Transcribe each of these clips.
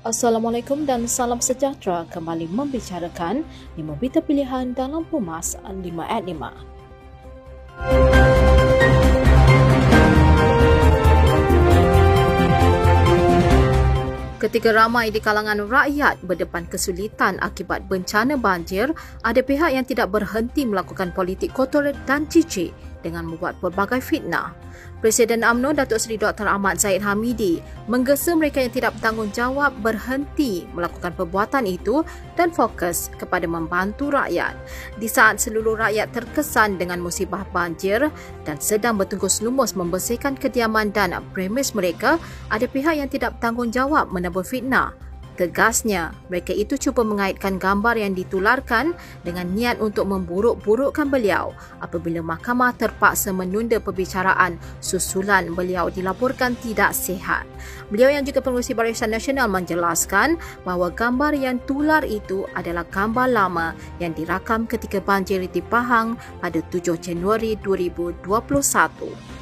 Assalamualaikum dan salam sejahtera kembali membicarakan 5 berita pilihan dalam Pumas 5 at 5. Ketika ramai di kalangan rakyat berdepan kesulitan akibat bencana banjir, ada pihak yang tidak berhenti melakukan politik kotor dan cicik dengan membuat pelbagai fitnah. Presiden UMNO Datuk Seri Dr. Ahmad Zaid Hamidi menggesa mereka yang tidak bertanggungjawab berhenti melakukan perbuatan itu dan fokus kepada membantu rakyat. Di saat seluruh rakyat terkesan dengan musibah banjir dan sedang bertungkus lumus membersihkan kediaman dan premis mereka, ada pihak yang tidak bertanggungjawab menebur fitnah Tegasnya, mereka itu cuba mengaitkan gambar yang ditularkan dengan niat untuk memburuk-burukkan beliau apabila mahkamah terpaksa menunda perbicaraan susulan beliau dilaporkan tidak sihat. Beliau yang juga pengurusi Barisan Nasional menjelaskan bahawa gambar yang tular itu adalah gambar lama yang dirakam ketika banjir di Pahang pada 7 Januari 2021.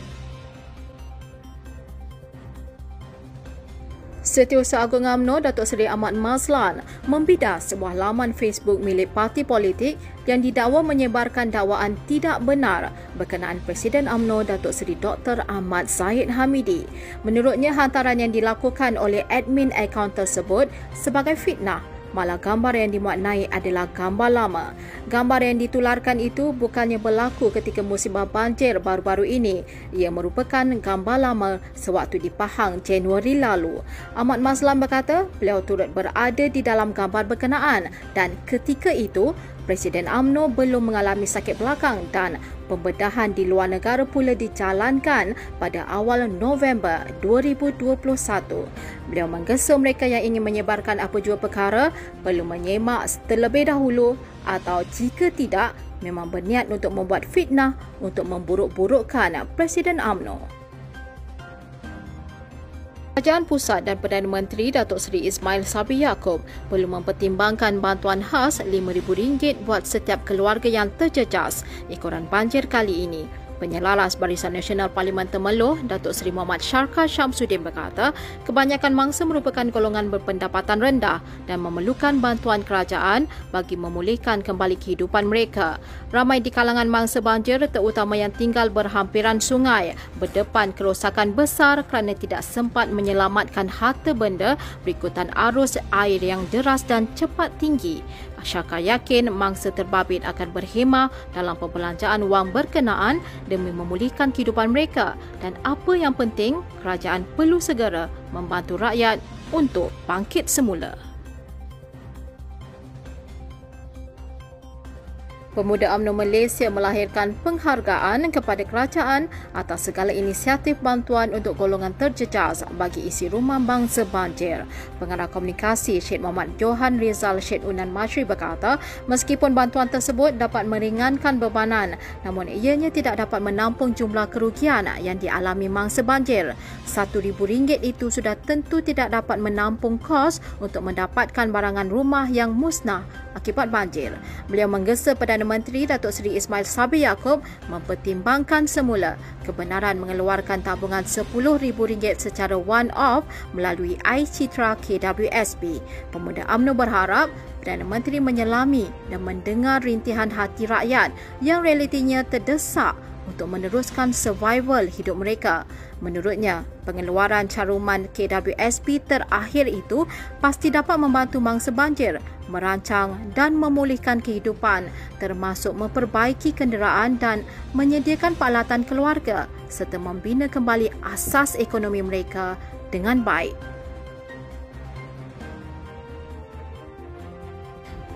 Setiausaha Agung UMNO Datuk Seri Ahmad Mazlan membidas sebuah laman Facebook milik parti politik yang didakwa menyebarkan dakwaan tidak benar berkenaan Presiden UMNO Datuk Seri Dr. Ahmad Zahid Hamidi. Menurutnya hantaran yang dilakukan oleh admin akaun tersebut sebagai fitnah Malah gambar yang dimuat naik adalah gambar lama. Gambar yang ditularkan itu bukannya berlaku ketika musibah banjir baru-baru ini. Ia merupakan gambar lama sewaktu di Pahang Januari lalu. Ahmad Maslam berkata beliau turut berada di dalam gambar berkenaan dan ketika itu Presiden AMNO belum mengalami sakit belakang dan pembedahan di luar negara pula dijalankan pada awal November 2021. Beliau menggesa mereka yang ingin menyebarkan apa jua perkara perlu menyemak terlebih dahulu atau jika tidak memang berniat untuk membuat fitnah untuk memburuk-burukkan Presiden AMNO. Kerajaan Pusat dan Perdana Menteri Datuk Seri Ismail Sabri Yaakob perlu mempertimbangkan bantuan khas RM5,000 buat setiap keluarga yang terjejas. Ekoran banjir kali ini Penyelaras Barisan Nasional Parlimen Temeloh, Datuk Seri Muhammad Syarka Syamsuddin berkata, kebanyakan mangsa merupakan golongan berpendapatan rendah dan memerlukan bantuan kerajaan bagi memulihkan kembali kehidupan mereka. Ramai di kalangan mangsa banjir, terutama yang tinggal berhampiran sungai, berdepan kerosakan besar kerana tidak sempat menyelamatkan harta benda berikutan arus air yang deras dan cepat tinggi. Syaka yakin mangsa terbabit akan berhemah dalam perbelanjaan wang berkenaan demi memulihkan kehidupan mereka dan apa yang penting kerajaan perlu segera membantu rakyat untuk bangkit semula. Pemuda UMNO Malaysia melahirkan penghargaan kepada kerajaan atas segala inisiatif bantuan untuk golongan terjejas bagi isi rumah bangsa banjir. Pengarah komunikasi Syed Muhammad Johan Rizal Syed Unan Masri berkata, meskipun bantuan tersebut dapat meringankan bebanan, namun ianya tidak dapat menampung jumlah kerugian yang dialami mangsa banjir. RM1,000 itu sudah tentu tidak dapat menampung kos untuk mendapatkan barangan rumah yang musnah akibat banjir. Beliau menggesa Perdana Menteri Datuk Seri Ismail Sabri Yaakob mempertimbangkan semula kebenaran mengeluarkan tabungan RM10,000 secara one-off melalui iCitra KWSB. Pemuda UMNO berharap Perdana Menteri menyelami dan mendengar rintihan hati rakyat yang realitinya terdesak untuk meneruskan survival hidup mereka. Menurutnya, pengeluaran caruman KWSP terakhir itu pasti dapat membantu mangsa banjir merancang dan memulihkan kehidupan termasuk memperbaiki kenderaan dan menyediakan peralatan keluarga serta membina kembali asas ekonomi mereka dengan baik.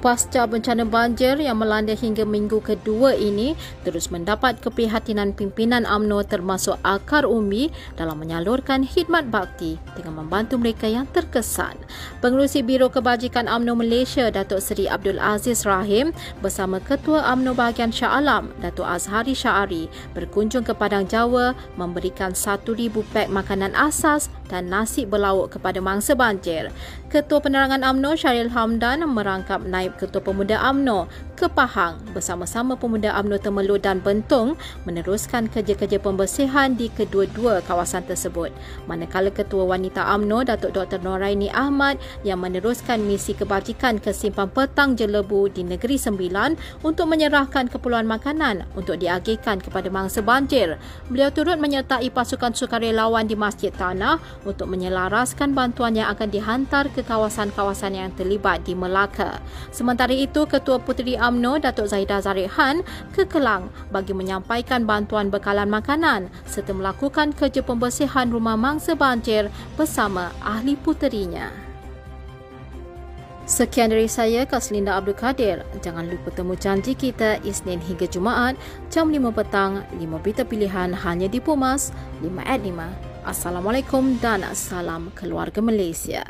Pasca bencana banjir yang melanda hingga minggu kedua ini terus mendapat keprihatinan pimpinan AMNO termasuk Akar Umi dalam menyalurkan khidmat bakti dengan membantu mereka yang terkesan. Pengurusi Biro Kebajikan AMNO Malaysia Datuk Seri Abdul Aziz Rahim bersama Ketua AMNO Bahagian Shah Alam Datuk Azhari Syari berkunjung ke Padang Jawa memberikan 1,000 pek makanan asas dan nasi berlauk kepada mangsa banjir. Ketua Penerangan AMNO Syaril Hamdan merangkap naib Ketua Pemuda AMNO ke Pahang bersama-sama pemuda UMNO Temerloh dan Bentong meneruskan kerja-kerja pembersihan di kedua-dua kawasan tersebut. Manakala Ketua Wanita UMNO Datuk Dr. Noraini Ahmad yang meneruskan misi kebajikan ke Simpang Petang Jelebu di Negeri Sembilan untuk menyerahkan keperluan makanan untuk diagihkan kepada mangsa banjir. Beliau turut menyertai pasukan sukarelawan di Masjid Tanah untuk menyelaraskan bantuan yang akan dihantar ke kawasan-kawasan yang terlibat di Melaka. Sementara itu, Ketua Puteri AMNO Datuk Zaidah Zarihan ke Kelang bagi menyampaikan bantuan bekalan makanan serta melakukan kerja pembersihan rumah mangsa banjir bersama ahli puterinya. Sekian dari saya, Kaslinda Abdul Kadir. Jangan lupa temu janji kita Isnin hingga Jumaat, jam 5 petang, 5 berita pilihan hanya di Pumas, 5 at 5. Assalamualaikum dan salam keluarga Malaysia.